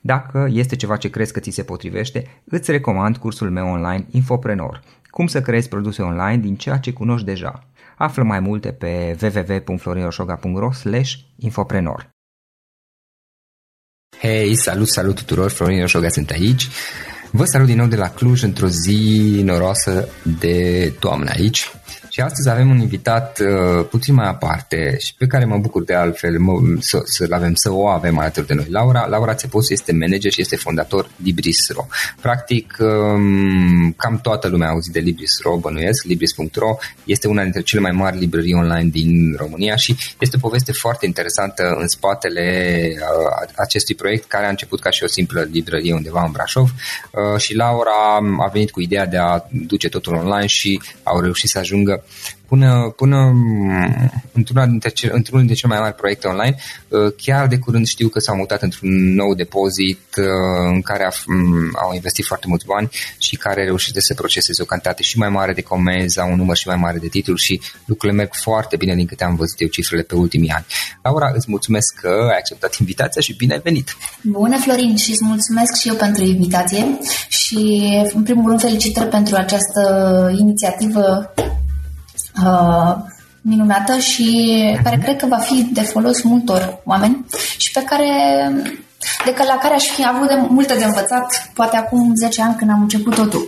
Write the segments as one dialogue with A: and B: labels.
A: Dacă este ceva ce crezi că ți se potrivește, îți recomand cursul meu online Infoprenor. Cum să creezi produse online din ceea ce cunoști deja. Află mai multe pe www.florinosoga.ro infoprenor.
B: Hei, salut, salut tuturor, Florin Oșoga sunt aici. Vă salut din nou de la Cluj într-o zi noroasă de toamnă aici. Și astăzi avem un invitat uh, puțin mai aparte și pe care mă bucur de altfel mă, să, să-l avem, să o avem alături de noi. Laura, Laura Țeposu este manager și este fondator Libris.ro. Practic, um, cam toată lumea a auzit de Libris.ro, bănuiesc, Libris.ro este una dintre cele mai mari librării online din România și este o poveste foarte interesantă în spatele uh, acestui proiect care a început ca și o simplă librărie undeva în Brașov uh, și Laura a venit cu ideea de a duce totul online și au reușit să ajungă până, până mm, într-una dintre, într-unul dintre cele mai mari proiecte online. Uh, chiar de curând știu că s-au mutat într-un nou depozit uh, în care mm, au investit foarte mulți bani și care reușește să proceseze o cantitate și mai mare de comenzi, au un număr și mai mare de titluri și lucrurile merg foarte bine din câte am văzut eu cifrele pe ultimii ani. Laura, îți mulțumesc că ai acceptat invitația și bine ai venit!
C: Bună, Florin, și îți mulțumesc și eu pentru invitație și, în primul rând, felicitări pentru această inițiativă uh, minunată și care cred că va fi de folos multor oameni și pe care de că la care aș fi avut de multe de învățat, poate acum 10 ani când am început totul.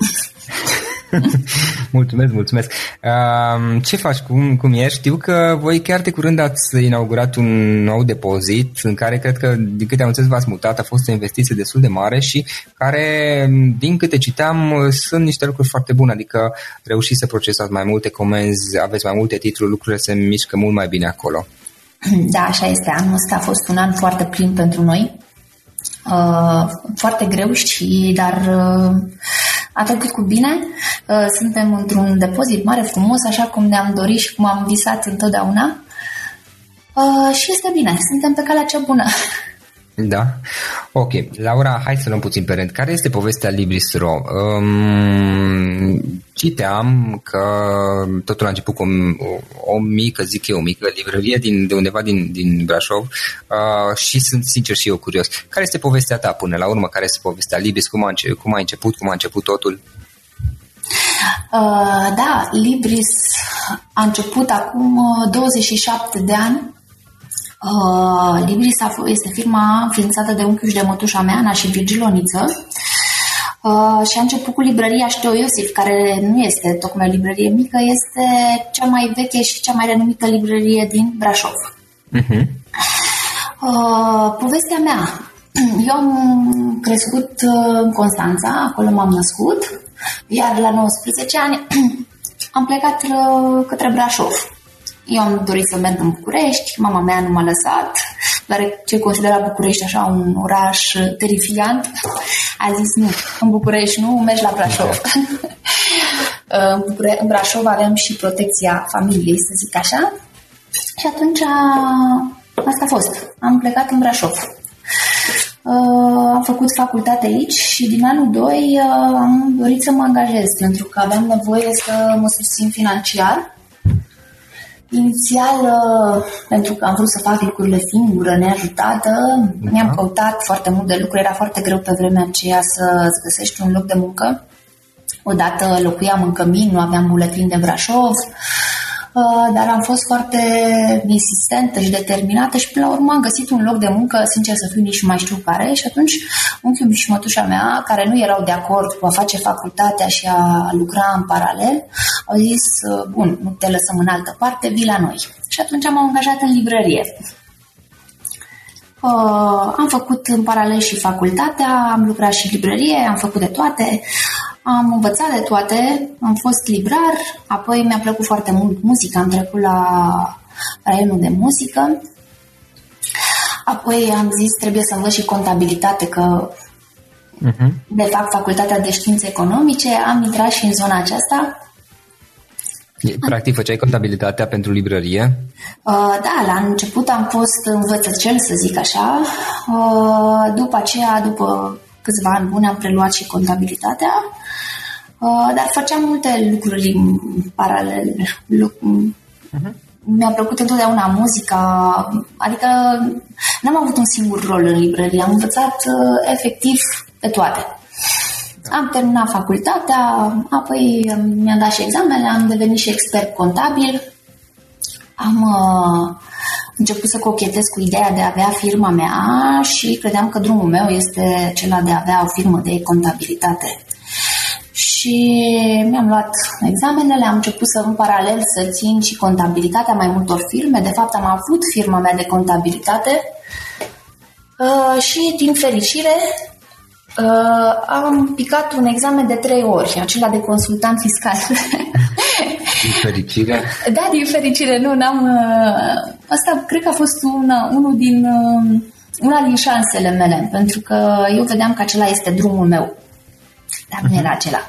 B: mulțumesc, mulțumesc. Uh, ce faci? Cum, cum ești? Știu că voi chiar de curând ați inaugurat un nou depozit în care cred că, din câte am înțeles, v-ați mutat, a fost o investiție destul de mare și care, din câte citeam, sunt niște lucruri foarte bune, adică reușiți să procesați mai multe comenzi, aveți mai multe titluri, lucrurile se mișcă mult mai bine acolo.
C: Da, așa este. Anul ăsta a fost un an foarte plin pentru noi. Uh, foarte greu și dar uh, a trecut cu bine. Uh, suntem într-un depozit mare, frumos, așa cum ne-am dorit și cum am visat întotdeauna. Uh, și este bine, suntem pe calea cea bună.
B: Da? Ok. Laura, hai să luăm puțin pe rând. Care este povestea Libris.ro? Um, citeam că totul a început cu o, o mică, zic eu, o mică librărie din, de undeva din, din Brașov uh, și sunt sincer și eu curios. Care este povestea ta până la urmă? Care este povestea Libris? Cum a, început, cum a început? Cum a început totul?
C: Uh, da, Libris a început acum 27 uh, de ani Uh, Libris este firma înființată de unchiul și de mătușa mea, Ana și Virgil Oniță. Uh, și a început cu librăria Șteu Iosif, care nu este tocmai o librărie mică, este cea mai veche și cea mai renumită librărie din Brașov. Uh-huh. Uh, povestea mea. Eu am crescut uh, în Constanța, acolo m-am născut, iar la 19 ani am plecat uh, către Brașov Eu am dorit să merg în București, mama mea nu m-a lăsat, ce considera București așa un oraș terifiant. A zis nu, în București nu, mergi la Brașov. în Brașov avem și protecția familiei, să zic așa. Și atunci asta a fost. Am plecat în Brașov. Uh, am făcut facultate aici și din anul 2 uh, am dorit să mă angajez pentru că aveam nevoie să mă susțin financiar. Inițial, uh, pentru că am vrut să fac lucrurile singură, neajutată, uh-huh. mi-am căutat foarte mult de lucruri, era foarte greu pe vremea aceea să-ți găsești un loc de muncă. Odată locuiam în Cămin, nu aveam buletin de Brașov, Uh, dar am fost foarte insistentă și determinată și până la urmă am găsit un loc de muncă, sincer să fiu, nici nu mai știu care și atunci unchiul și mătușa mea, care nu erau de acord cu a face facultatea și a lucra în paralel, au zis, uh, bun, nu te lăsăm în altă parte, vii la noi. Și atunci am angajat în librărie. Uh, am făcut în paralel și facultatea, am lucrat și în librărie, am făcut de toate. Am învățat de toate, am fost librar, apoi mi-a plăcut foarte mult muzica, am trecut la raionul de muzică. Apoi am zis trebuie să învăț și contabilitate, că uh-huh. de fapt facultatea de științe economice, am intrat și în zona aceasta.
B: Practic făceai contabilitatea pentru librărie?
C: Uh, da, la început am fost învățăcel, să zic așa. Uh, după aceea, după câțiva ani buni, am preluat și contabilitatea. Uh, dar făceam multe lucruri în paralel. Uh-huh. Mi-a plăcut întotdeauna muzica, adică n-am avut un singur rol în librărie, am învățat uh, efectiv pe toate. Da. Am terminat facultatea, apoi mi-am dat și examene, am devenit și expert contabil. Am uh, început să cochetez cu ideea de a avea firma mea și credeam că drumul meu este cel de a avea o firmă de contabilitate și mi-am luat examenele, am început să în paralel să țin și contabilitatea mai multor firme. De fapt, am avut firma mea de contabilitate uh, și, din fericire, uh, am picat un examen de trei ori, acela de consultant fiscal.
B: Din fericire?
C: Da, din fericire. Nu, n-am... Uh, asta cred că a fost una, unul din, uh, una din șansele mele, pentru că eu vedeam că acela este drumul meu. Dar nu era acela.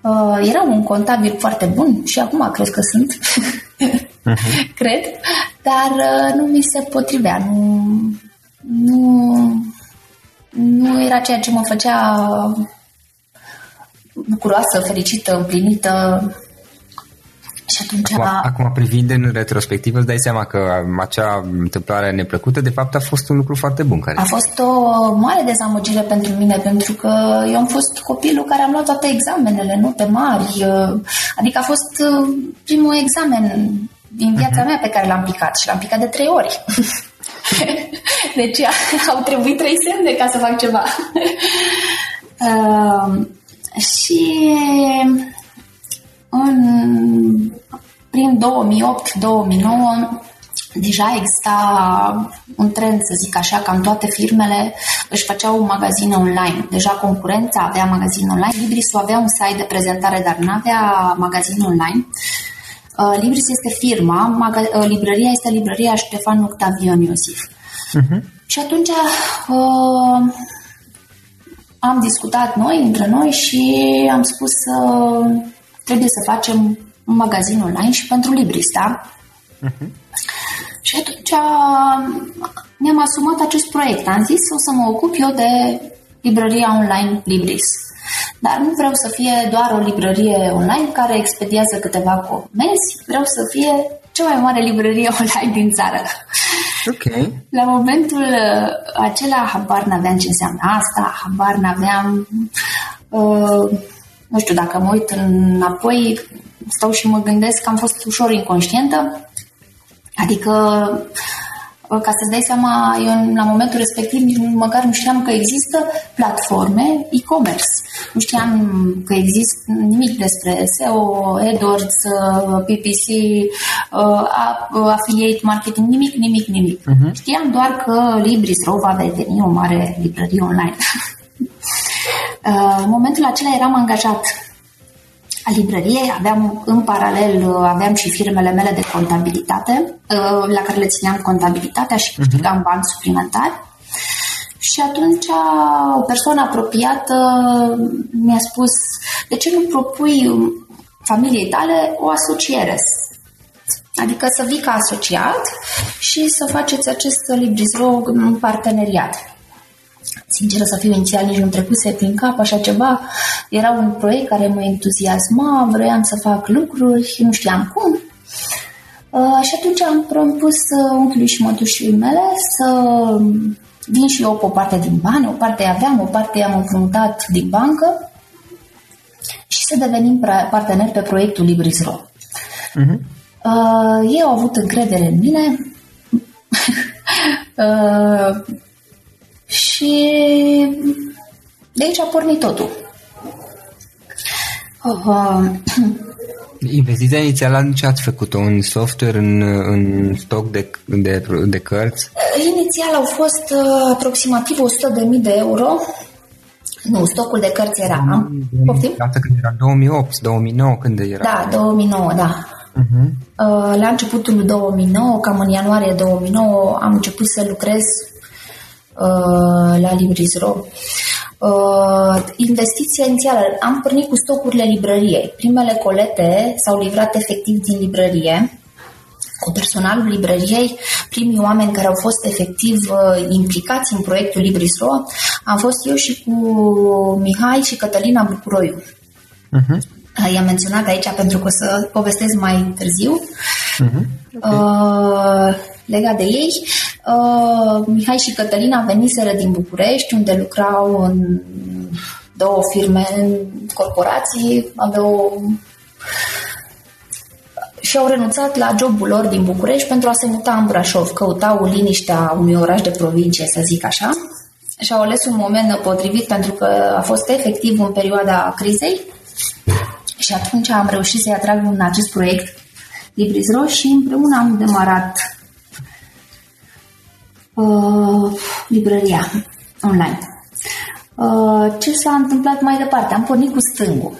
C: Uh, era un contabil foarte bun și acum cred că sunt. uh-huh. cred. Dar uh, nu mi se potrivea. Nu, nu, nu era ceea ce mă făcea bucuroasă, fericită, împlinită. Și atunci...
B: Acum, acum privind în retrospectivă, îți dai seama că acea întâmplare neplăcută, de fapt, a fost un lucru foarte bun. Care...
C: A fost o mare dezamăgire pentru mine, pentru că eu am fost copilul care am luat toate examenele, note mari. Adică a fost uh, primul examen din viața uh-huh. mea pe care l-am picat și l-am picat de trei ori. deci au trebuit trei semne ca să fac ceva. uh, și în, prin 2008-2009 deja exista un trend, să zic așa, cam toate firmele își făceau un magazin online. Deja concurența avea magazin online. Libris avea un site de prezentare, dar nu avea magazin online. Uh, Libris este firma, maga- uh, librăria este librăria Ștefan Octavion Iosif. Uh-huh. Și atunci uh, am discutat noi, între noi și am spus uh, trebuie să facem un magazin online și pentru librista. Uh-huh. Și atunci mi-am asumat acest proiect. Am zis o să mă ocup eu de librăria online Libris. Dar nu vreau să fie doar o librărie online care expediază câteva comenzi, vreau să fie cea mai mare librărie online din țară.
B: Ok.
C: La momentul acela habar n-aveam ce înseamnă asta, habar n-aveam uh, nu știu, dacă mă uit înapoi, stau și mă gândesc că am fost ușor inconștientă, adică ca să-ți dai seama, eu la momentul respectiv nici măcar nu știam că există platforme e-commerce. Nu știam că există nimic despre SEO, AdWords, PPC, affiliate marketing, nimic, nimic, nimic. Uh-huh. Știam doar că Libris.ro va deveni o mare librărie online. Uh, în momentul acela eram angajat a librăriei, aveam în paralel aveam și firmele mele de contabilitate la care le țineam contabilitatea și mhm. câștigam uh-huh. bani suplimentari. Și atunci o persoană apropiată mi-a spus de ce nu propui familiei tale o asociere? Adică să vii ca asociat și să faceți acest Librisro în parteneriat. Sinceră să fiu, inițial nici nu trecuse prin cap așa ceva. Era un proiect care mă entuziasma, vroiam să fac lucruri, nu știam cum. Uh, și atunci am propus uh, unchiului și mătușii mele să vin și eu pe o parte din bani, o parte aveam, o parte i-am împrumutat din bancă și să devenim parteneri pe proiectul Libris.ro. Uh-huh. Uh, ei au avut încredere în mine uh, și de aici a pornit totul.
B: Uh, Investiția inițială ce ați făcut-o? Un software în, în stoc de, de, de cărți?
C: Inițial au fost uh, aproximativ 100.000 de euro. Nu, stocul de cărți era. Am,
B: poftim? Asta când era 2008, 2009, când era?
C: Da, 2009, da. Uh-huh. La începutul 2009, cam în ianuarie 2009, am început să lucrez uh, la Libris.ro. Uh, investiția inițială, am pornit cu stocurile librăriei. Primele colete s-au livrat efectiv din librărie, cu personalul librăriei, primii oameni care au fost efectiv uh, implicați în proiectul Libris.ro am fost eu și cu Mihai și Cătălina Bucuroiu. Uh-huh. I-am menționat aici pentru că o să povestesc mai târziu. Uh-huh. Okay. Uh, legat de ei. Uh, Mihai și Cătălina veniseră din București, unde lucrau în două firme, în corporații, aveau și au renunțat la jobul lor din București pentru a se muta în Brașov. Căutau liniștea unui oraș de provincie, să zic așa. Și au ales un moment potrivit pentru că a fost efectiv în perioada crizei și atunci am reușit să-i atrag în acest proiect Libris.ro și împreună am demarat uh, librăria online. Uh, ce s-a întâmplat mai departe? Am pornit cu stângul.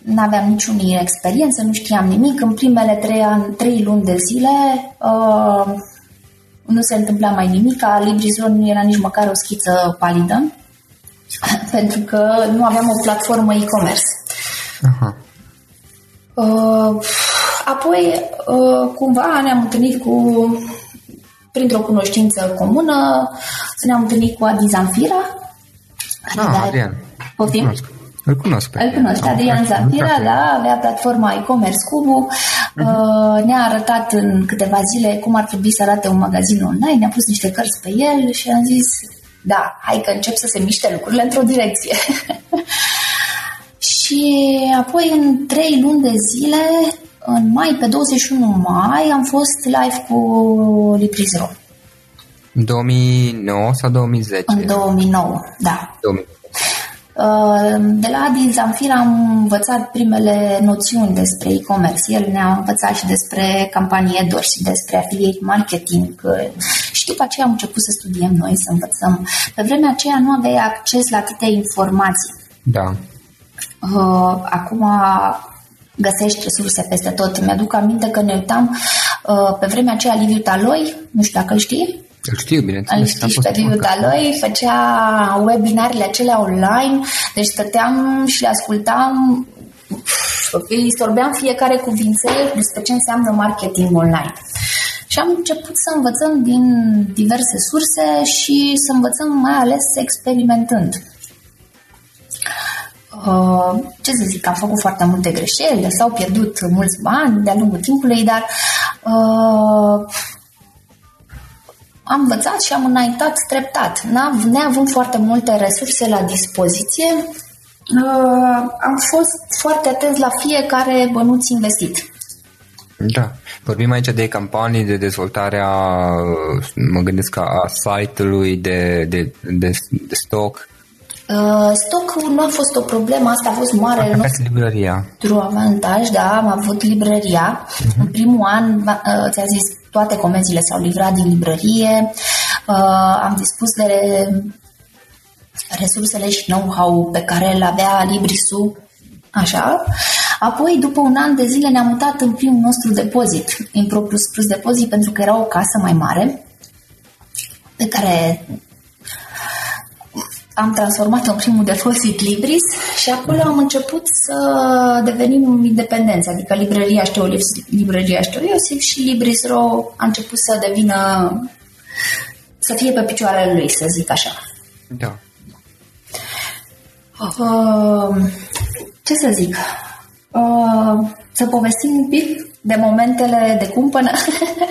C: Nu aveam niciun experiență, nu știam nimic. În primele trei, ani, trei luni de zile uh, nu se întâmpla mai nimic. Librizon nu era nici măcar o schiță palidă, pentru că nu aveam o platformă e-commerce. Uh-huh. Uh, apoi, uh, cumva, ne-am întâlnit cu printr-o cunoștință comună, ne-am întâlnit cu Adi Zanfira.
B: Ah, Adrian.
C: Poftim?
B: Cunosc. Îl cunosc.
C: Îl cunosc, Adrian Zanfira, da, avea platforma e-commerce Cubu, uh-huh. ne-a arătat în câteva zile cum ar trebui să arate un magazin online, ne-a pus niște cărți pe el și am zis, da, hai că încep să se miște lucrurile într-o direcție. și apoi în trei luni de zile în mai, pe 21 mai, am fost live cu Librizro.
B: În 2009 sau 2010?
C: În 2009, da. 2009. Uh, de la Adi Zamfir am învățat primele noțiuni despre e-commerce. El ne-a învățat și despre campanii AdWords și despre affiliate marketing și după aceea am început să studiem noi, să învățăm. Pe vremea aceea nu aveai acces la atâtea informații.
B: Da.
C: Uh, acum găsești resurse peste tot. Mi-aduc aminte că ne uitam uh, pe vremea aceea Liviu Taloi, nu știu dacă îl știi.
B: Îl știu, bineînțeles.
C: Îl știi și pe Liviu Taloi, făcea webinarele acelea online, deci stăteam și le ascultam îi sorbeam fiecare cuvințe despre ce înseamnă marketing online. Și am început să învățăm din diverse surse și să învățăm mai ales experimentând. Uh, ce să zic, am făcut foarte multe greșeli, s-au pierdut mulți bani de-a lungul timpului, dar uh, am învățat și am înaintat treptat. Neavând foarte multe resurse la dispoziție, uh, am fost foarte atent la fiecare bănuț investit.
B: Da. Vorbim aici de campanii de dezvoltare a, mă gândesc, a site-ului, de, de, de, de stock.
C: Uh, stocul nu a fost o problemă, asta a fost mare
B: nostru librăria.
C: avantaj, da, am avut librăria. Uh-huh. În primul an, uh, ți-a zis, toate comenzile s-au livrat din librărie, uh, am dispus de resursele și know-how pe care le avea Librisu, așa. Apoi, după un an de zile, ne-am mutat în primul nostru depozit, în propriu spus depozit, pentru că era o casă mai mare, pe care am transformat în primul depozit Libris și acolo am început să devenim independenți, adică librăria Știu librăria Știu Iosif și Libris.ro a început să devină, să fie pe picioarele lui, să zic așa.
B: Da.
C: Uh, ce să zic? Uh, să povestim un pic de momentele de cumpănă.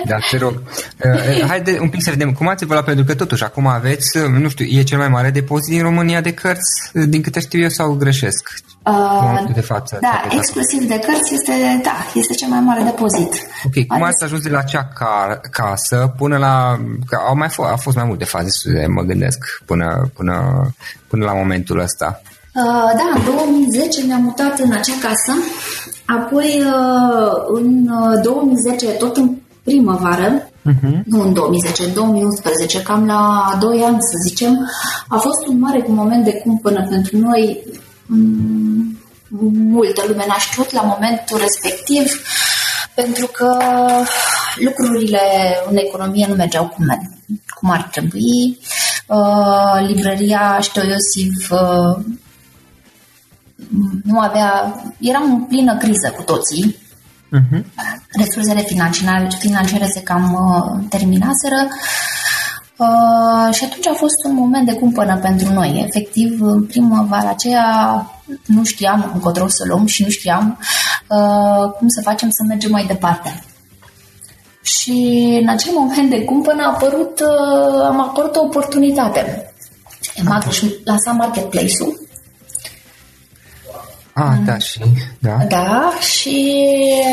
B: Da, te rog. Uh, haide un pic să vedem cum ați evoluat, pentru că totuși acum aveți, uh, nu știu, e cel mai mare depozit din România de cărți, uh, din câte știu eu, sau greșesc?
C: Uh, de față. Da, de exclusiv de cărți este, da, este cel mai mare depozit.
B: Ok, cum ați ajuns de la acea car, casă până la, că au mai fost, au fost mai multe faze, mă gândesc, până, până, până la momentul ăsta.
C: Uh, da, în 2010 mi-am mutat în acea casă, apoi uh, în 2010, uh, tot în primăvară, uh-huh. nu în 2010, în 2011, cam la 2 ani să zicem, a fost un mare moment de cumpănă pentru noi. Mm, multă lume n-a știut la momentul respectiv, pentru că lucrurile în economie nu mergeau cum, cum ar trebui. Uh, librăria Știu Iosif uh, nu avea, eram în plină criză cu toții. Uh-huh. Resursele financiare, financiare se cam uh, terminaseră. Uh, și atunci a fost un moment de cumpănă pentru noi. Efectiv, în primăvara aceea nu știam încotro să luăm și nu știam uh, cum să facem să mergem mai departe. Și în acel moment de cumpănă a apărut, uh, am apărut o oportunitate. Emag își lansa marketplace-ul
B: Ah, da, și... Da,
C: da și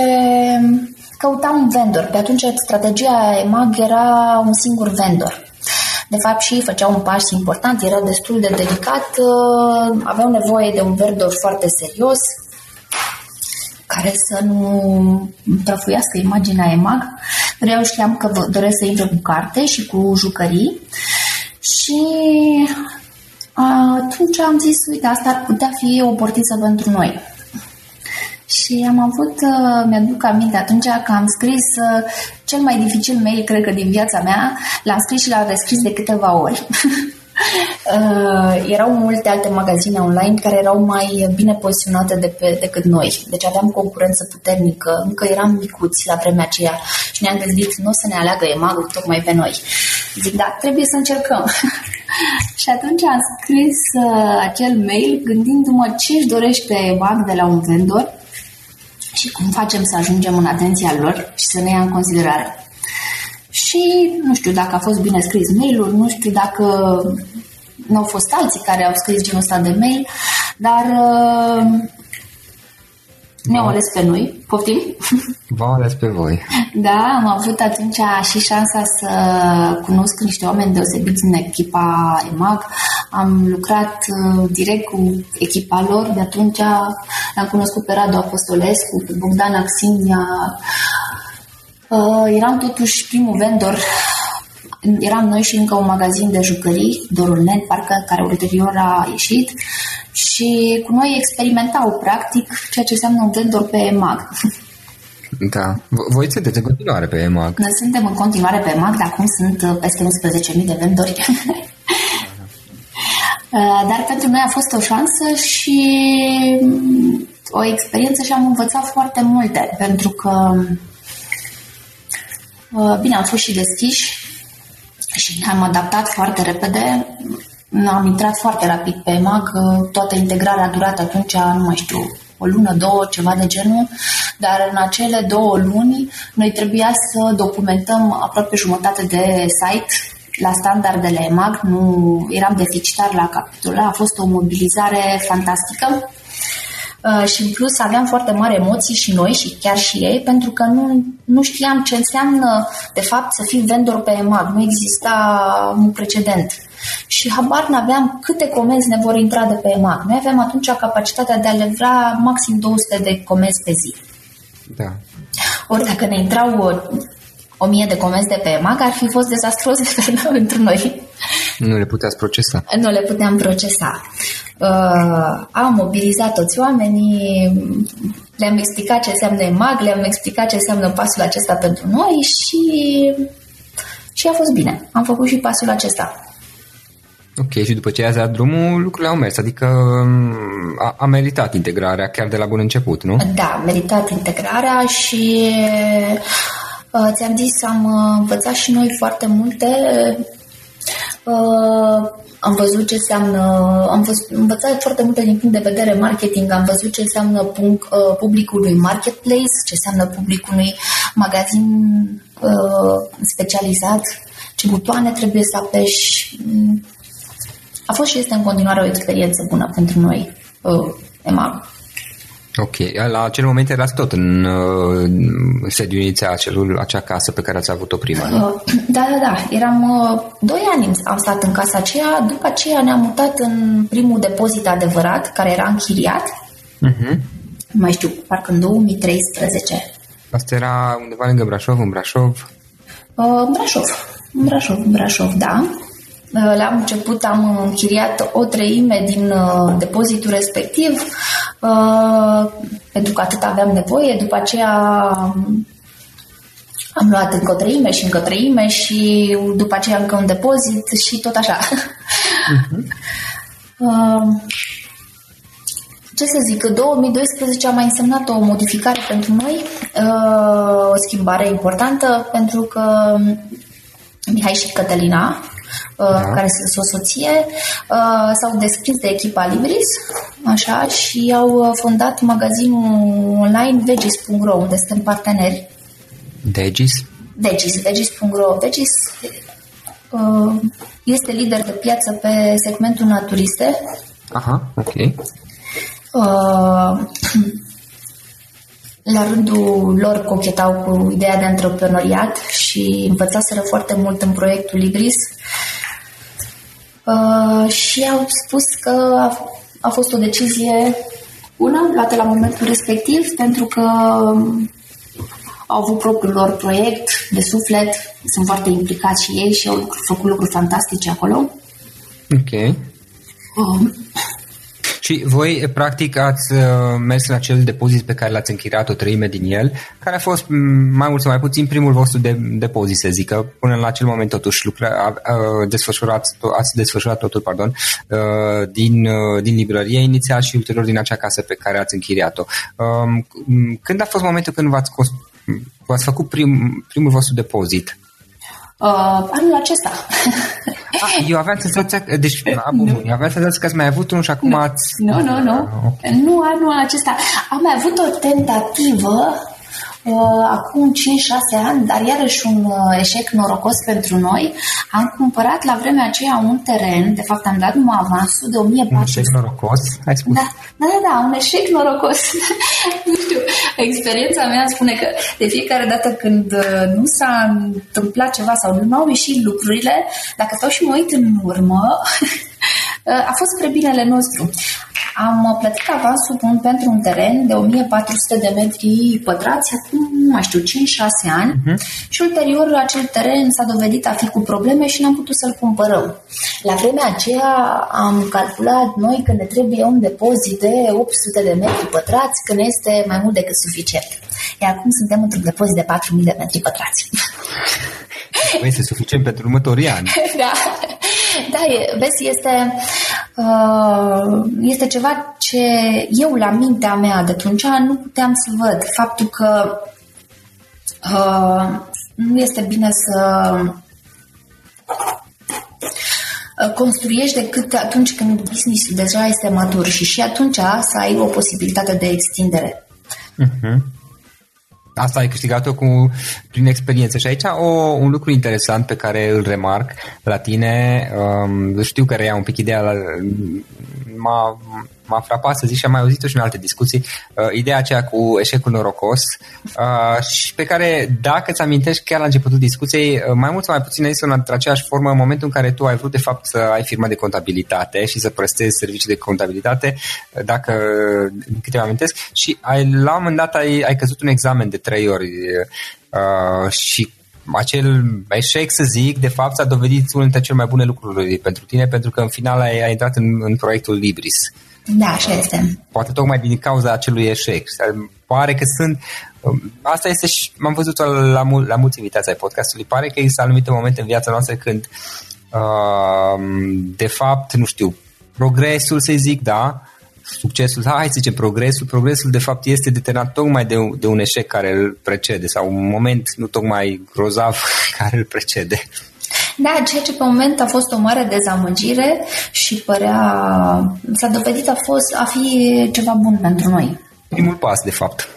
C: ehm, căutam un vendor. Pe atunci strategia EMAG era un singur vendor. De fapt și ei făceau un pas important, era destul de delicat, uh, aveau nevoie de un vendor foarte serios, care să nu prăfuiască imaginea EMAG. Eu știam că doresc să intre cu carte și cu jucării și atunci am zis, uite, asta ar putea fi o portiță pentru noi. Și am avut, uh, mi-aduc aminte atunci că am scris uh, cel mai dificil mail, cred că, din viața mea, l-am scris și l-am rescris de câteva ori. Uh, erau multe alte magazine online care erau mai bine poziționate de pe, decât noi. Deci aveam concurență puternică, încă eram micuți la vremea aceea și ne-am gândit nu o să ne aleagă emagul tocmai pe noi. Zic, da, trebuie să încercăm. și atunci am scris uh, acel mail gândindu-mă ce își dorește EMAG de la un vendor și cum facem să ajungem în atenția lor și să ne ia în considerare. Și nu știu dacă a fost bine scris mailul, nu știu dacă nu au fost alții care au scris genul ăsta de mail, dar uh, ne-au ales pe noi. Poftim?
B: V-au ales pe voi.
C: Da, am avut atunci și șansa să cunosc niște oameni deosebiți în echipa EMAG. Am lucrat uh, direct cu echipa lor, de atunci am cunoscut pe Radu Apostolescu, pe Bogdan Aximia. Uh, eram totuși primul vendor eram noi și încă un magazin de jucării, Dorul Net, parcă, care ulterior a ieșit și cu noi experimentau practic ceea ce înseamnă un vendor pe EMAG.
B: Da. Voi sunteți în continuare pe EMAG?
C: Noi suntem în continuare pe EMAG, dar acum sunt uh, peste 11.000 de vendori. Uh, dar pentru noi a fost o șansă și mm, o experiență și am învățat foarte multe, pentru că uh, bine, am fost și deschiși și ne-am adaptat foarte repede. Am intrat foarte rapid pe MAG, toată integrarea a durat atunci, nu mai știu, o lună, două, ceva de genul, dar în acele două luni noi trebuia să documentăm aproape jumătate de site la standardele EMAG, nu eram deficitar la capitolul a fost o mobilizare fantastică. Uh, și în plus aveam foarte mari emoții și noi și chiar și ei pentru că nu, nu știam ce înseamnă de fapt să fii vendor pe EMAG, nu exista un precedent și habar n-aveam câte comenzi ne vor intra de pe EMAG. Noi aveam atunci capacitatea de a livra maxim 200 de comenzi pe zi.
B: Da.
C: Ori dacă ne intrau o, o mie de comenzi de pe EMAG, ar fi fost dezastruos pentru noi.
B: Nu le puteați procesa.
C: Nu le puteam procesa uh, am mobilizat toți oamenii, le-am explicat ce înseamnă EMAG, le-am explicat ce înseamnă pasul acesta pentru noi și, și a fost bine. Am făcut și pasul acesta.
B: Ok, și după ce ați dat drumul, lucrurile au mers, adică mm, a, a meritat integrarea chiar de la bun început, nu?
C: Da, a meritat integrarea și uh, ți-am zis, am uh, învățat și noi foarte multe. Uh, am văzut ce înseamnă, am văzut, învățat foarte multe din punct de vedere marketing, am văzut ce înseamnă punct, uh, publicului marketplace, ce înseamnă publicului magazin uh, specializat, ce butoane trebuie să apeși. A fost și este în continuare o experiență bună pentru noi, uh, EMAG.
B: Ok, la acel moment erați tot în uh, sediul inițial, acelul, acea casă pe care ați avut-o prima, nu? Uh,
C: da, da, da. Eram uh, doi ani am stat în casa aceea, după aceea ne-am mutat în primul depozit adevărat, care era închiriat. Uh-huh. Nu mai știu, parcă în 2013.
B: Asta era undeva lângă Brașov, în Brașov?
C: Uh, în Brașov, în Brașov, în Brașov, da. Uh, la început am închiriat o treime din uh, depozitul respectiv uh, pentru că atât aveam nevoie. După aceea am luat încă o treime și încă o treime și după aceea încă un depozit și tot așa. Uh-huh. Ce să zic, 2012 a mai însemnat o modificare pentru noi, o schimbare importantă, pentru că Mihai și Cătălina, Uh, da. care sunt o soție, uh, s-au desprins de echipa Libris așa, și au uh, fondat magazinul online vegis.ro, unde suntem parteneri.
B: Degis?
C: Degis, vegis.ro. Degis este lider de piață pe segmentul naturiste.
B: Aha, ok.
C: la rândul lor cochetau cu ideea de antreprenoriat și învățaseră foarte mult în proiectul Libris uh, și au spus că a, a fost o decizie bună luată la momentul respectiv pentru că au avut propriul lor proiect de suflet, sunt foarte implicați și ei și au făcut lucruri fantastice acolo.
B: Ok. Um, și voi, practic, ați uh, mers în acel depozit pe care l-ați închiriat o treime din el, care a fost mai mult sau mai puțin primul vostru de, depozit, să zic, că până la acel moment totuși lucra, a, a, desfășurat, ați desfășurat totul pardon, uh, din, uh, din librărie inițial și ulterior din acea casă pe care ați închiriat-o. Um, când a fost momentul când v-ați, v-ați făcut prim, primul vostru depozit?
C: Uh, anul acesta.
B: Ah, eu aveam senzația, deci, a, bun, eu aveam senzația că ați mai avut unul și acum
C: nu,
B: ați...
C: Nu, nu, nu. Ah, okay. Nu anul acesta. Am mai avut o tentativă uh, acum 5-6 ani, dar iarăși un uh, eșec norocos pentru noi. Am cumpărat la vremea aceea un teren, de fapt am dat numai avansul de 1400. Un
B: eșec norocos, ai spus?
C: Da, da, da, da un eșec norocos. nu știu, experiența mea spune că de fiecare dată când uh, nu s-a întâmplat ceva sau nu au ieșit lucrurile, dacă stau și mă uit în urmă, a fost spre binele nostru. Am plătit avansul bun pentru un teren de 1400 de metri pătrați acum, nu mai știu, 5-6 ani uh-huh. și ulterior acel teren s-a dovedit a fi cu probleme și n-am putut să-l cumpărăm. La vremea aceea am calculat noi că ne trebuie un depozit de 800 de metri pătrați, că ne este mai mult decât suficient. Iar acum suntem într-un depozit de 4000 de metri pătrați.
B: Este suficient pentru următorii ani.
C: da. Da, e, vezi, este, uh, este ceva ce eu la mintea mea de atunci nu puteam să văd. Faptul că uh, nu este bine să uh, construiești decât atunci când business deja este matur și și atunci să ai o posibilitate de extindere. Uh-huh.
B: Asta ai câștigat-o cu, prin experiență. Și aici o, un lucru interesant pe care îl remarc la tine, um, știu că reia un pic ideea, la, m-a, m-a frapat să zic și am mai auzit-o și în alte discuții, uh, ideea aceea cu eșecul norocos uh, și pe care, dacă îți amintești chiar la începutul discuției, uh, mai mult sau mai puțin ai zis într aceeași formă în momentul în care tu ai vrut de fapt să ai firma de contabilitate și să prestezi servicii de contabilitate, uh, dacă câte amintesc, și ai, la un moment dat ai, ai căzut un examen de trei ori uh, și acel eșec, să zic, de fapt s-a dovedit unul dintre cele mai bune lucruri pentru tine, pentru că în final ai, ai intrat în, în proiectul Libris.
C: Da, așa este.
B: Poate tocmai din cauza acelui eșec. pare că sunt um, asta este și m-am văzut la, mul- la mulți invitați ai podcastului, pare că există anumite momente în viața noastră când uh, de fapt, nu știu, progresul, să zic, da, succesul, hai să zicem progresul, progresul de fapt este determinat tocmai de, de un eșec care îl precede sau un moment nu tocmai grozav care îl precede.
C: Da, ceea ce pe moment a fost o mare dezamăgire și părea, s-a dovedit a, fost, a fi ceva bun pentru noi.
B: Primul pas, de fapt.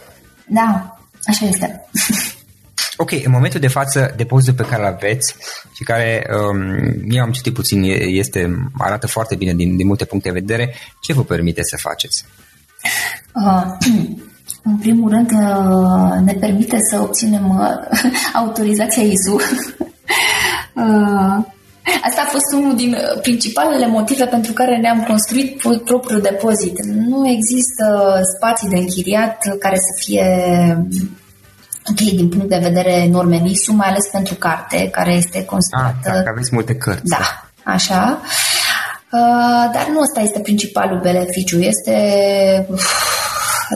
C: Da, așa este.
B: Ok, în momentul de față, depozitul pe care îl aveți și care, um, eu am citit puțin, este, arată foarte bine din, din multe puncte de vedere, ce vă permite să faceți?
C: Uh, în primul rând, uh, ne permite să obținem uh, autorizația ISU. uh, Asta a fost unul din principalele motive pentru care ne-am construit propriul depozit. Nu există spații de închiriat care să fie ok din punct de vedere norme NISU, mai ales pentru carte, care este considerată...
B: Ah, da, aveți multe cărți.
C: Da, așa. Uh, dar nu ăsta este principalul beneficiu. Este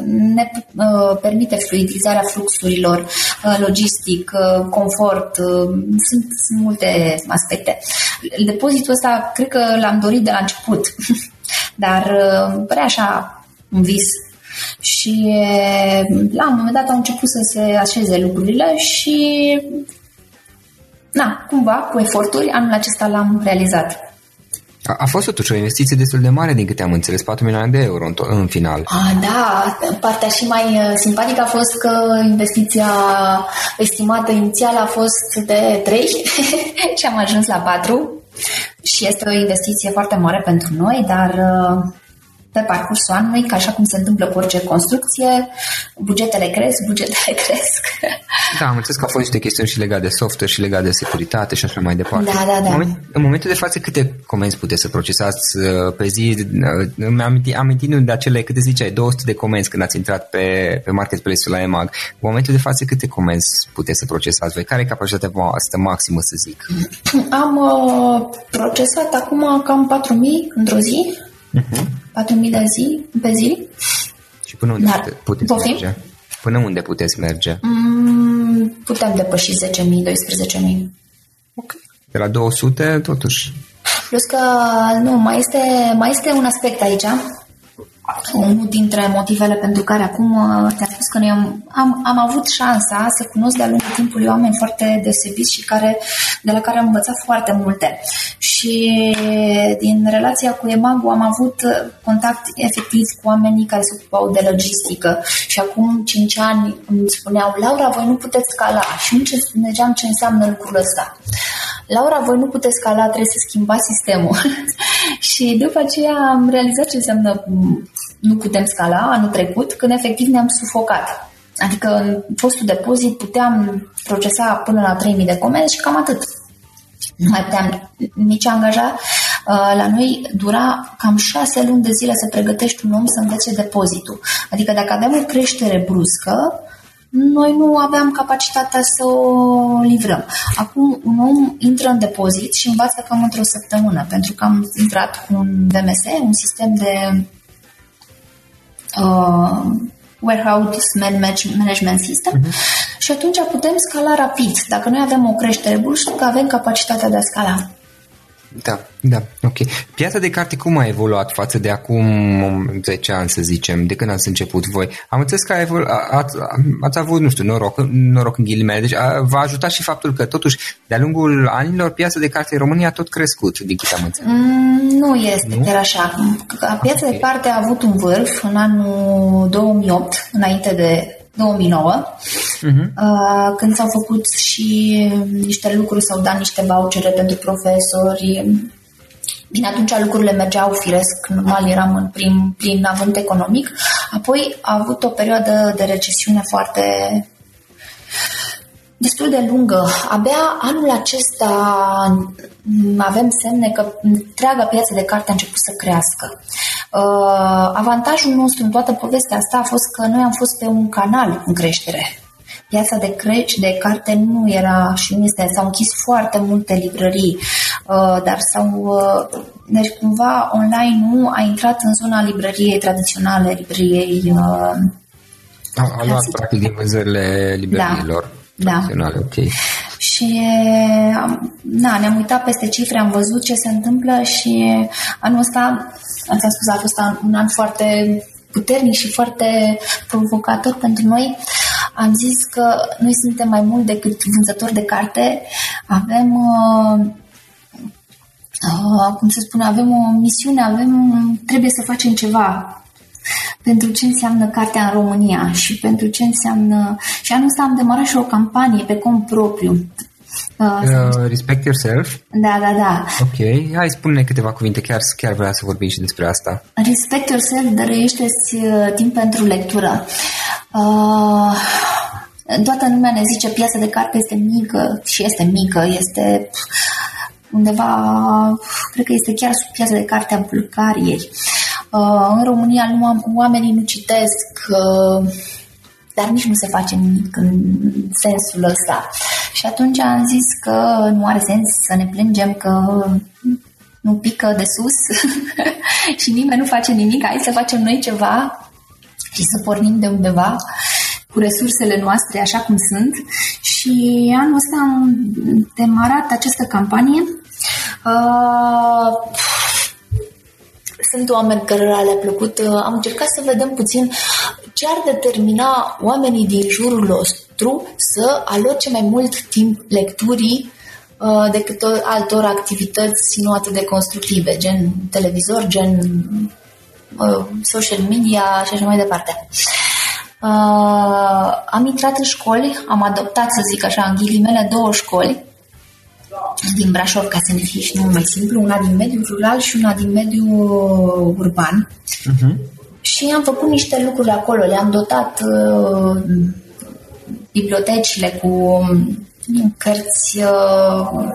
C: ne uh, permite fluidizarea fluxurilor, uh, logistic, uh, confort, uh, sunt, sunt multe aspecte. Depozitul ăsta cred că l-am dorit de la început, dar uh, părea așa un vis și la un moment dat au început să se așeze lucrurile și na, cumva, cu eforturi, anul acesta l-am realizat.
B: A, a fost totuși o investiție destul de mare, din câte am înțeles, 4 milioane de euro în, to- în final.
C: A, da, partea și mai uh, simpatică a fost că investiția estimată inițială a fost de 3 și am ajuns la 4 și este o investiție foarte mare pentru noi, dar uh, pe parcursul anului, ca așa cum se întâmplă cu orice construcție, bugetele cresc, bugetele cresc.
B: Da, am înțeles că au fost niște chestiuni și legate de software și legate de securitate și așa mai departe.
C: Da, da, da.
B: În, moment, în momentul de față, câte comenzi puteți să procesați uh, pe zi? Uh, mi-am amintit de acele, câte ziceai, 200 de comenzi când ați intrat pe, pe marketplace-ul la EMAG. În momentul de față, câte comenzi puteți să procesați voi? Care e capacitatea voastră maximă, să zic?
C: Am uh, procesat acum cam 4.000 într-o zi. Uh-huh. 4.000 de zi, pe zi.
B: Și până unde Dar, puteți poftim? merge? Până unde puteți merge?
C: Mm, putem depăși 10.000, 12.000.
B: Ok. De la 200, totuși.
C: Plus că, nu, mai este, mai este un aspect aici unul dintre motivele pentru care acum uh, te-am spus că noi am, am, am avut șansa să cunosc de-a lungul timpului oameni foarte deosebiți și care, de la care am învățat foarte multe. Și din relația cu Emagu am avut contact efectiv cu oamenii care se ocupau de logistică și acum 5 ani îmi spuneau Laura, voi nu puteți scala și nu înțelegeam ce înseamnă lucrul ăsta. Laura, voi nu puteți scala, trebuie să schimbați sistemul. și după aceea am realizat ce înseamnă nu putem scala anul trecut, când efectiv ne-am sufocat. Adică în fostul depozit puteam procesa până la 3000 de comenzi și cam atât. Nu mai puteam nici angaja. Uh, la noi dura cam șase luni de zile să pregătești un om să învețe depozitul. Adică dacă aveam o creștere bruscă, noi nu aveam capacitatea să o livrăm. Acum un om intră în depozit și învață cam într-o săptămână, pentru că am intrat cu un VMS, un sistem de uh, warehouse management system uh-huh. și atunci putem scala rapid. Dacă noi avem o creștere bruscă, că avem capacitatea de a scala.
B: Da, da, ok. Piața de carte cum a evoluat față de acum 10 ani, să zicem, de când ați început voi? Am înțeles că a evolu- ați, ați avut, nu știu, noroc, noroc în ghilimele, deci a, v-a ajutat și faptul că, totuși, de-a lungul anilor, piața de carte în România a tot crescut, din câte am înțeles.
C: Mm, nu este nu? chiar așa. Piața okay. de carte a avut un vârf în anul 2008, înainte de 2009, uh-huh. când s-au făcut și niște lucruri, s-au dat niște vouchere pentru profesori. Bine, atunci lucrurile mergeau firesc, normal eram în prim, plin avânt economic. Apoi a avut o perioadă de recesiune foarte destul de lungă. Abia anul acesta avem semne că întreaga piață de carte a început să crească. Uh, avantajul nostru în toată povestea asta a fost că noi am fost pe un canal în creștere. Piața de, cre- de carte nu era și nu este, s-au închis foarte multe librării, uh, dar s-au, uh, deci cumva online nu a intrat în zona librăriei tradiționale, librăriei
B: A, a luat practic din vânzările librăriilor. Da. Tradiționale, ok.
C: Și na, ne-am uitat peste cifre, am văzut ce se întâmplă și anul ăsta, am spus, a fost un an foarte puternic și foarte provocator pentru noi. Am zis că noi suntem mai mult decât vânzători de carte, avem uh, uh, cum se spune, avem o misiune, avem, trebuie să facem ceva pentru ce înseamnă cartea în România și pentru ce înseamnă... Și anul ăsta am demarat și o campanie pe cont propriu.
B: Uh, uh, respect yourself?
C: Da, da, da.
B: Ok, hai spune câteva cuvinte, chiar, chiar vreau să vorbim și despre asta.
C: Respect yourself dăruiește uh, timp pentru lectură. Uh, toată lumea ne zice piața de carte este mică și este mică, este undeva, cred că este chiar sub piața de carte a Bulgariei. Uh, în România nu am, oamenii nu citesc, uh, dar nici nu se face nimic în sensul ăsta. Și atunci am zis că nu are sens să ne plângem că nu pică de sus și nimeni nu face nimic, hai să facem noi ceva și să pornim de undeva cu resursele noastre așa cum sunt. Și anul ăsta am demarat această campanie. Uh, sunt oameni care le-a plăcut. Uh, am încercat să vedem puțin ce ar determina oamenii din jurul nostru să aloce mai mult timp lecturii uh, decât altor activități nu atât de constructive, gen televizor, gen uh, social media și așa mai departe. Uh, am intrat în școli, am adoptat, să zic așa, în ghilimele, două școli din Brașov, ca să ne fie și mai simplu, una din mediul rural și una din mediul urban. Uh-huh. Și am făcut niște lucruri acolo, le-am dotat uh, bibliotecile cu um, cărți uh,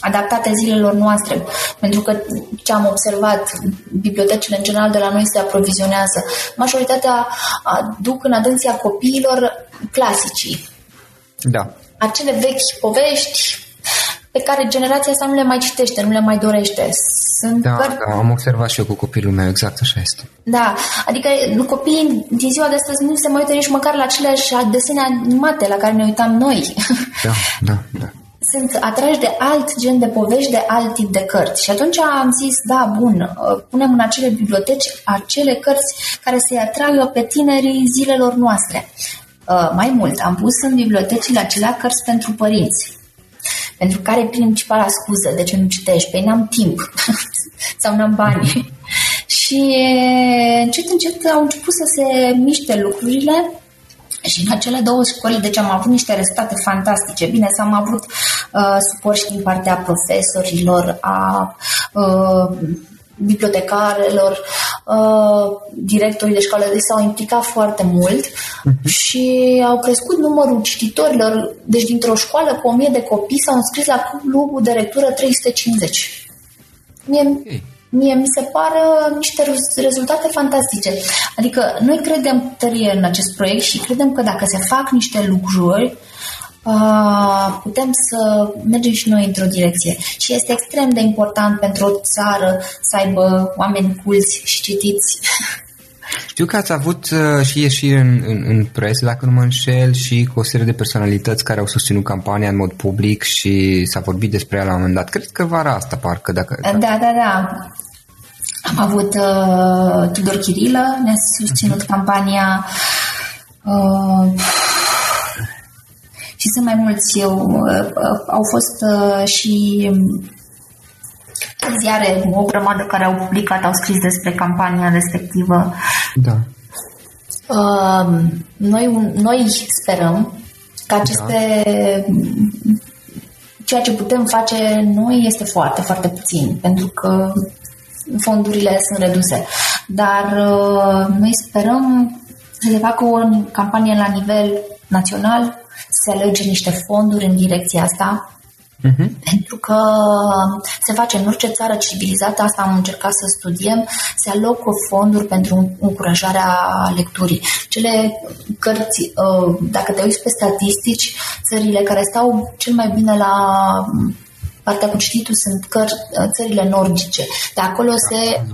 C: adaptate zilelor noastre. Pentru că ce am observat, bibliotecile în general de la noi se aprovizionează. Majoritatea aduc în atenția copiilor clasicii.
B: Da.
C: Acele vechi povești, pe care generația asta nu le mai citește, nu le mai dorește.
B: Sunt da, căr- da, am observat și eu cu copilul meu, exact așa este.
C: Da, adică copiii din ziua de astăzi nu se mai uită nici măcar la aceleași desene animate la care ne uitam noi.
B: Da, da, da.
C: Sunt atrași de alt gen de povești, de alt tip de cărți. Și atunci am zis, da, bun, uh, punem în acele biblioteci acele cărți care să-i atragă pe tinerii zilelor noastre. Uh, mai mult, am pus în bibliotecile acelea cărți pentru părinți pentru care e principala scuză de ce nu citești? Păi n-am timp sau n-am bani. și încet, încet au început să se miște lucrurile și în acele două școli, deci am avut niște rezultate fantastice. Bine, să am avut uh, suport și din partea profesorilor, a uh, bibliotecarelor, uh, directorii de școală, deci s-au implicat foarte mult uh-huh. și au crescut numărul cititorilor. Deci dintr-o școală cu 1000 de copii s-au înscris la clubul de lectură 350. Mie, okay. mie mi se par niște rezultate fantastice. Adică noi credem tărie în acest proiect și credem că dacă se fac niște lucruri, putem să mergem și noi într-o direcție. Și este extrem de important pentru o țară să aibă oameni culți și citiți.
B: Știu că ați avut uh, și ieșiri în, în, în presă, dacă nu mă înșel, și cu o serie de personalități care au susținut campania în mod public și s-a vorbit despre ea la un moment dat. Cred că vara asta, parcă. Dacă,
C: dacă... Da, da, da. Am avut uh, Tudor Chirilă, ne-a susținut uh-huh. campania uh, și sunt mai mulți. Eu, uh, uh, au fost uh, și ziare, o grămadă care au publicat, au scris despre campania respectivă.
B: Da.
C: Noi, noi sperăm că aceste da. ceea ce putem face noi este foarte, foarte puțin, pentru că fondurile sunt reduse. Dar noi sperăm să se facă o campanie la nivel național se alege niște fonduri în direcția asta, Uh-huh. Pentru că se face în orice țară civilizată, asta am încercat să studiem, se alocă fonduri pentru încurajarea lecturii. Cele cărți, uh, dacă te uiți pe statistici, țările care stau cel mai bine la partea cu cititul sunt căr- uh, țările nordice. De acolo se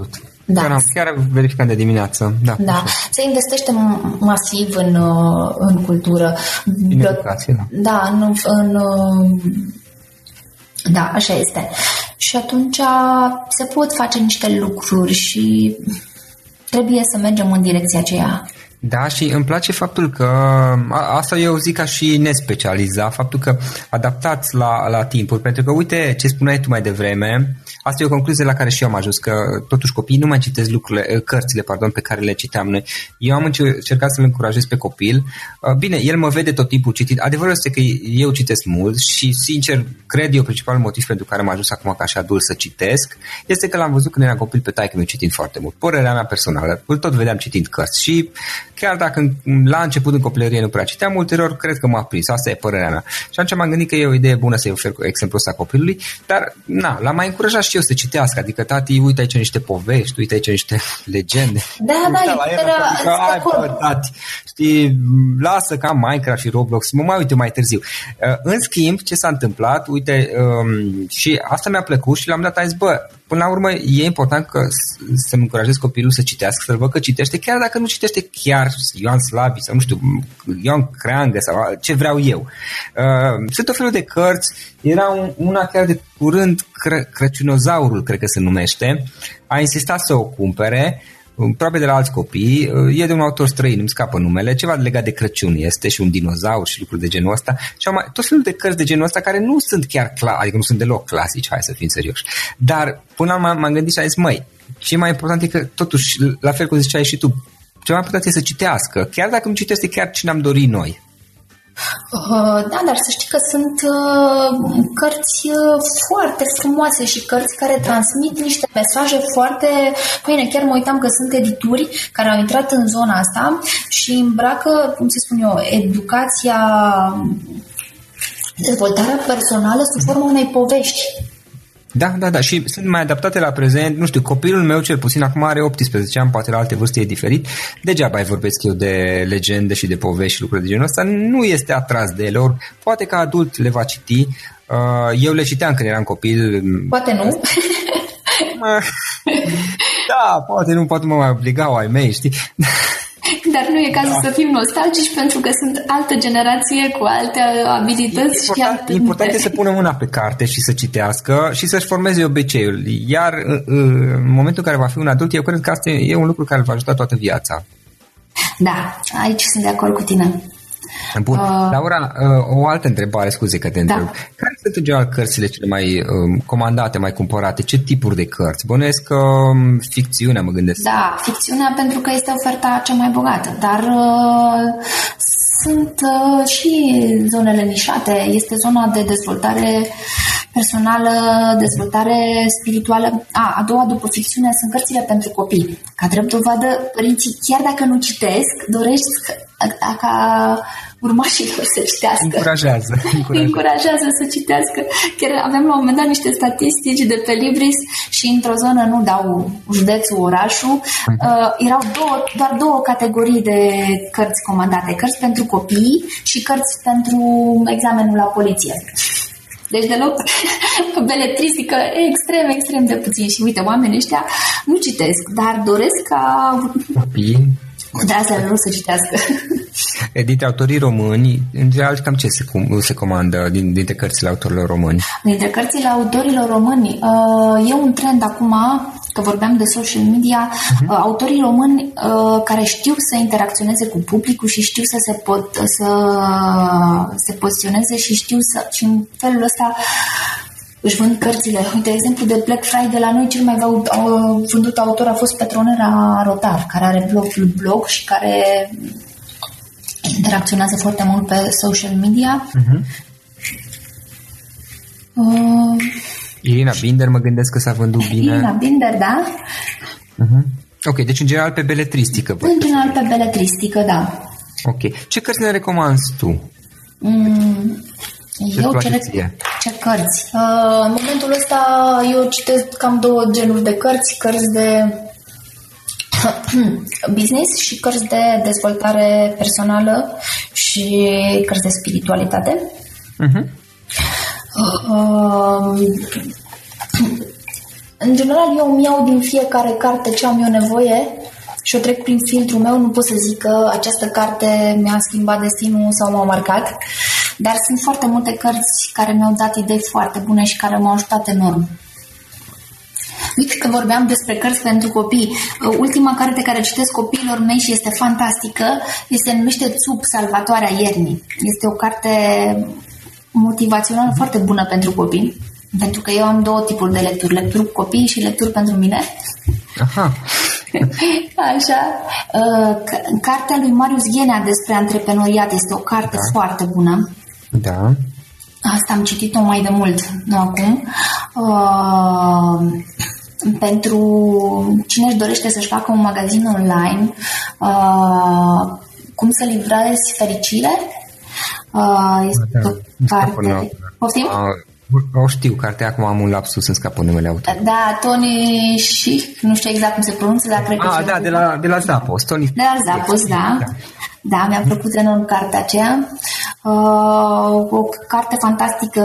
B: Da. Chiar, am, chiar verificam de dimineață. Da,
C: da. Așa. se investește masiv în, uh, în cultură.
B: În educație, da.
C: Da, în, în, uh, da, așa este. Și atunci se pot face niște lucruri și trebuie să mergem în direcția aceea.
B: Da, și îmi place faptul că, asta eu zic ca și nespecializat, faptul că adaptați la, la timpuri, pentru că uite ce spuneai tu mai devreme, asta e o concluzie la care și eu am ajuns, că totuși copiii nu mai citesc lucrurile, eh, cărțile pardon, pe care le citeam noi. Eu am încercat să-l încurajez pe copil. Uh, bine, el mă vede tot timpul citit. Adevărul este că eu citesc mult și, sincer, cred eu principalul motiv pentru care am ajuns acum ca și adult să citesc, este că l-am văzut când eram copil pe taică meu citind foarte mult. Părerea mea personală, îl tot vedeam citind cărți și chiar dacă la început în copilărie nu prea citeam, ulterior cred că m-a prins. Asta e părerea mea. Și atunci m-am gândit că e o idee bună să-i ofer exemplul ăsta copilului, dar na, l-am mai încurajat și eu să citească. Adică, tati, uite aici niște povești, uite aici niște legende.
C: Da, da, da,
B: era, ai, bă, tati, știi, lasă ca Minecraft și Roblox, mă mai uite mai târziu. Uh, în schimb, ce s-a întâmplat, uite, um, și asta mi-a plăcut și l-am dat, a zis, bă, până la urmă e important că să-mi încurajez copilul să citească, să-l văd că citește, chiar dacă nu citește chiar Ioan Slavi sau nu știu, Ioan Creangă sau ce vreau eu. Uh, sunt o felul de cărți, era una chiar de curând, Cre- Crăciunozaurul, cred că se numește, a insistat să o cumpere, probabil de la alți copii, e de un autor străin, îmi scapă numele, ceva legat de Crăciun este și un dinozaur și lucruri de genul ăsta și mai, tot felul de cărți de genul ăsta care nu sunt chiar clasici, adică nu sunt deloc clasici, hai să fim serioși. Dar până la m-am gândit și am zis, măi, ce mai important e că totuși, la fel cum ziceai și tu, ce mai important e să citească, chiar dacă nu citește chiar ce ne-am dorit noi.
C: Uh, da, dar să știi că sunt uh, cărți uh, foarte frumoase și cărți care transmit niște mesaje foarte bine. Chiar mă uitam că sunt edituri care au intrat în zona asta și îmbracă, cum să spun eu, educația, dezvoltarea personală sub formă unei povești.
B: Da, da, da. Și sunt mai adaptate la prezent. Nu știu, copilul meu cel puțin acum are 18 ani, poate la alte vârste e diferit. Degeaba îi vorbesc eu de legende și de povești și lucruri de genul ăsta. Nu este atras de ele. Ori poate ca adult le va citi. Uh, eu le citeam când eram copil.
C: Poate nu.
B: da, poate nu, poate mă mai obligau ai mei, știi?
C: Dar nu e cazul da. să fim nostalgici pentru că sunt altă generație cu alte abilități.
B: E important, și alte... important e să pună mâna pe carte și să citească și să-și formeze obiceiul. Iar în momentul în care va fi un adult, eu cred că asta e un lucru care îl va ajuta toată viața.
C: Da, aici sunt de acord cu tine.
B: Bun. Uh, Laura, uh, o altă întrebare, scuze că te întreb. Da. Care sunt în general cărțile cele mai uh, comandate, mai cumpărate? Ce tipuri de cărți? Bănuiesc că uh, ficțiunea, mă gândesc.
C: Da, ficțiunea pentru că este oferta cea mai bogată, dar uh, sunt uh, și zonele nișate. Este zona de dezvoltare personală, dezvoltare spirituală. A, a doua după ficțiune sunt cărțile pentru copii. Ca drept dovadă, părinții, chiar dacă nu citesc, dorești ca urmașilor să citească.
B: Încurajează.
C: Încurajează, încurajează să citească. Chiar avem la un moment dat niște statistici de pe Libris și într-o zonă, nu dau județul, orașul, uh-huh. uh, erau două, doar două categorii de cărți comandate. Cărți pentru copii și cărți pentru examenul la poliție. Deci deloc beletristică extrem, extrem de puțin. Și uite, oamenii ăștia nu citesc, dar doresc ca
B: copii
C: de asta nu să citească.
B: Dintre autorii români, în general, cam ce se, cum, se comandă din, dintre cărțile autorilor români?
C: Dintre cărțile autorilor români, uh, e un trend acum, că vorbeam de social media, uh-huh. autorii români uh, care știu să interacționeze cu publicul și știu să se, pot, să se poziționeze și știu să, și în felul ăsta își vând cărțile. Uite, exemplu de Black Friday la noi, cel mai vândut autor a fost Petronera Rotar, care are blogul blog și care interacționează foarte mult pe social media. Uh-huh.
B: Uh, Irina Binder, mă gândesc că s-a vândut bine.
C: Irina Binder, da.
B: Uh-huh. Ok, deci în general pe beletristică.
C: În general pe beletristică, da.
B: Ok. Ce cărți ne recomanzi tu?
C: Mm, eu ce, ce cărți? Uh, în momentul ăsta eu citesc cam două genuri de cărți, cărți de business și cărți de dezvoltare personală și cărți de spiritualitate. Uh-huh. Uh, în general, eu îmi iau din fiecare carte ce am eu nevoie și o trec prin filtrul meu. Nu pot să zic că această carte mi-a schimbat destinul sau m-a marcat, dar sunt foarte multe cărți care mi-au dat idei foarte bune și care m-au ajutat enorm. Uite că vorbeam despre cărți pentru copii. Uh, ultima carte care citesc copiilor mei și este fantastică se numește Țup, Salvatoarea Iernii. Este o carte motivațională foarte bună pentru copii, pentru că eu am două tipuri de lecturi, lecturi cu copii și lecturi pentru mine.
B: Aha.
C: Așa. Uh, cartea lui Marius Ghenea despre antreprenoriat este o carte da. foarte bună.
B: Da.
C: Asta am citit-o mai de mult, nu acum. Uh, pentru cine își dorește să-și facă un magazin online, uh, cum să livrezi fericire, uh, este da, o carte... Poftim?
B: O știu, cartea acum am un lapsus în scapă numele autor.
C: Da, Tony și nu știu exact cum se pronunță, dar cred că...
B: Ah, da, de la, de la Zappos, Tony.
C: De la Zappos, da. da. Da, mi-a plăcut enorm cartea aceea. Uh, o carte fantastică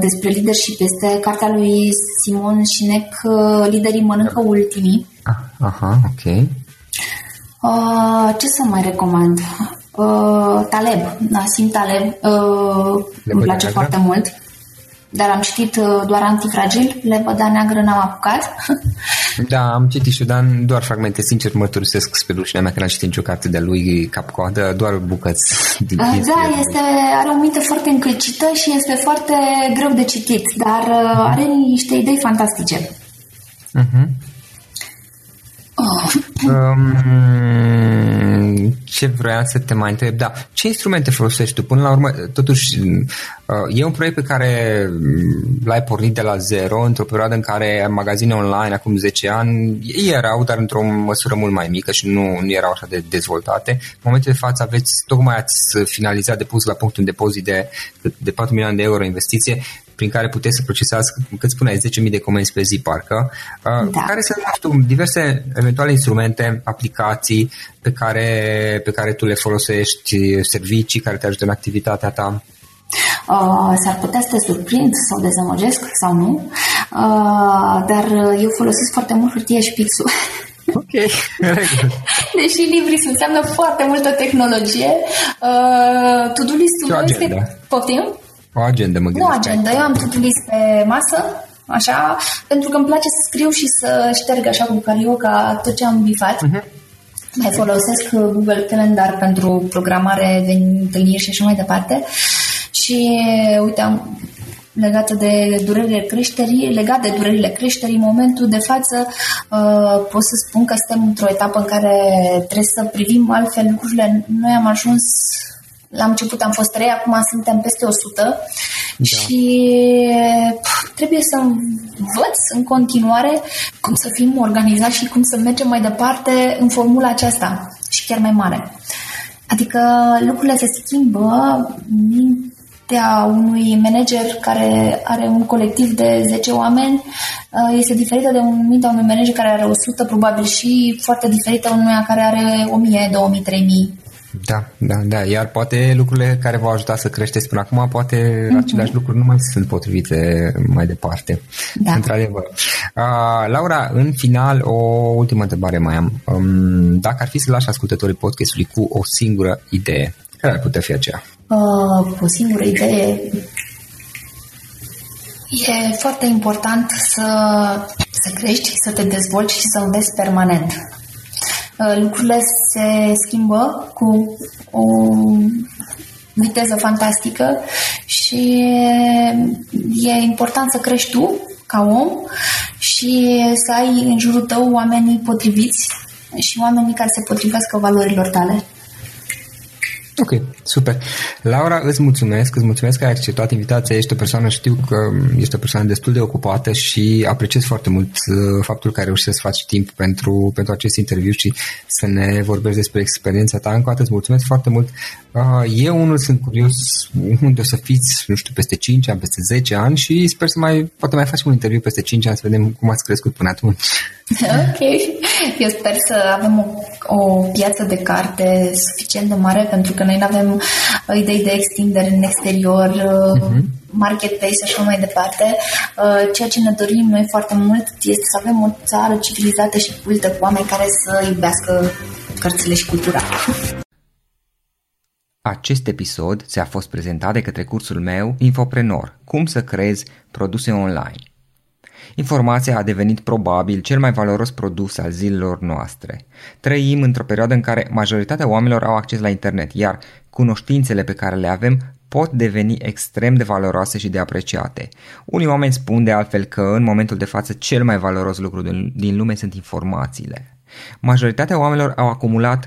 C: despre leadership este cartea lui Simon Sinek, uh, Liderii mănâncă ultimii.
B: Ah, aha, ok. Uh,
C: ce să mai recomand? Uh, Taleb, Nassim Taleb, uh, îmi place foarte mult dar am citit uh, doar Antifragil, Lepăda Neagră n-am apucat.
B: Da, am citit și dar doar fragmente, sincer mărturisesc spre rușinea mea că n-am citit nicio carte de lui cap-coadă, doar bucăți din
C: uh, Da, este, are o minte foarte încălcită și este foarte greu de citit, dar uh, are niște idei fantastice. Uh-huh.
B: Oh. Um, ce vreau să te mai întreb, da, ce instrumente folosești tu? Până la urmă, totuși, uh, e un proiect pe care l-ai pornit de la zero, într-o perioadă în care magazine online, acum 10 ani, ei erau, dar într-o măsură mult mai mică și nu, nu erau așa de dezvoltate. În momentul de față aveți, tocmai ați finalizat de pus la punct un depozit de, de 4 milioane de euro investiție prin care puteți să procesați, cât spuneai, 10.000 de comenzi pe zi, parcă, uh, da. care sunt, nu știu, diverse eventuale instrumente, aplicații pe care, pe care tu le folosești, servicii care te ajută în activitatea ta?
C: Uh, s-ar putea să te surprind sau dezamăgesc sau nu, uh, dar eu folosesc foarte mult hârtie și pixul.
B: Ok,
C: Deși Libris înseamnă foarte multă tehnologie, uh, to-do list-ul meu este... Poftim?
B: O agendă, mă
C: gândesc. Nu agenda, eu am to list pe masă, așa, pentru că îmi place să scriu și să șterg așa cu carioca tot ce am bifat. Uh-huh. Mai folosesc Google Calendar pentru programare de întâlniri și așa mai departe. Și uite, am, legată de durerile creșterii, legat de durerile creșterii, în momentul de față uh, pot să spun că suntem într-o etapă în care trebuie să privim altfel lucrurile. Noi am ajuns la început am fost 3, acum suntem peste 100 da. și pf, trebuie să învăț în continuare cum să fim organizați și cum să mergem mai departe în formula aceasta și chiar mai mare. Adică lucrurile se schimbă mintea unui manager care are un colectiv de 10 oameni uh, este diferită de un mintea unui manager care are 100 probabil și foarte diferită unuia care are 1000, 2000, 3000
B: da, da, da. Iar poate lucrurile care v-au ajutat să creșteți până acum, poate mm-hmm. aceleași lucruri nu mai sunt potrivite mai departe. Da. Într-adevăr. Uh, Laura, în final, o ultimă întrebare mai am. Um, dacă ar fi să lași ascultătorii podcastului cu o singură idee, care ar putea fi aceea?
C: Uh, o singură idee E foarte important să, să crești, să te dezvolți și să înveți permanent. Uh, lucrurile se schimbă cu o viteză fantastică și e important să crești tu ca om și să ai în jurul tău oamenii potriviți și oamenii care se potrivească valorilor tale.
B: Ok, super. Laura, îți mulțumesc, îți mulțumesc că ai acceptat invitația. Ești o persoană, știu că ești o persoană destul de ocupată și apreciez foarte mult uh, faptul că ai reușit să faci timp pentru, pentru acest interviu și să ne vorbești despre experiența ta. Încă o dată îți mulțumesc foarte mult. Uh, eu unul sunt curios unde o să fiți, nu știu, peste 5 ani, peste 10 ani și sper să mai, poate mai facem un interviu peste 5 ani să vedem cum ați crescut până atunci.
C: Ok. Eu sper să avem o, o piață de carte suficient de mare pentru că noi nu avem idei de extindere în exterior. Uh-huh marketplace și așa mai departe. Uh, ceea ce ne dorim noi foarte mult este să avem o țară civilizată și cultă cu oameni care să iubească cărțile și cultura.
B: Acest episod ți-a fost prezentat de către cursul meu Infoprenor, cum să creezi produse online. Informația a devenit probabil cel mai valoros produs al zilelor noastre. Trăim într-o perioadă în care majoritatea oamenilor au acces la internet, iar cunoștințele pe care le avem pot deveni extrem de valoroase și de apreciate. Unii oameni spun de altfel că în momentul de față cel mai valoros lucru din lume sunt informațiile. Majoritatea oamenilor au acumulat